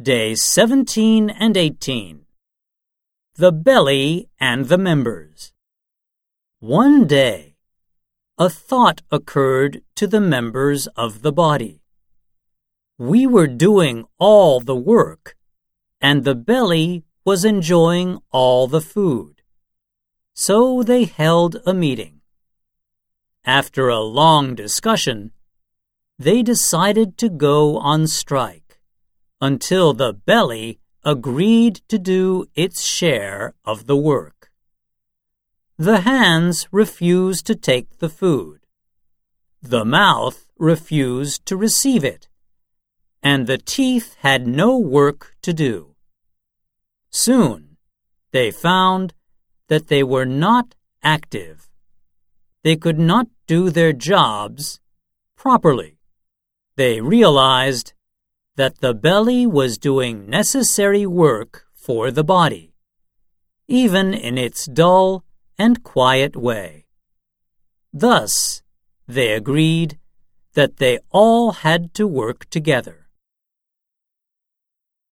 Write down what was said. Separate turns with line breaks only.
Day 17 and 18. The Belly and the Members. One day, a thought occurred to the members of the body. We were doing all the work, and the belly was enjoying all the food. So they held a meeting. After a long discussion, they decided to go on strike until the belly agreed to do its share of the work. The hands refused to take the food. The mouth refused to receive it. And the teeth had no work to do. Soon they found that they were not active. They could not do their jobs properly. They realized that the belly was doing necessary work for the body, even in its dull and quiet way. Thus, they agreed that they all had to work together.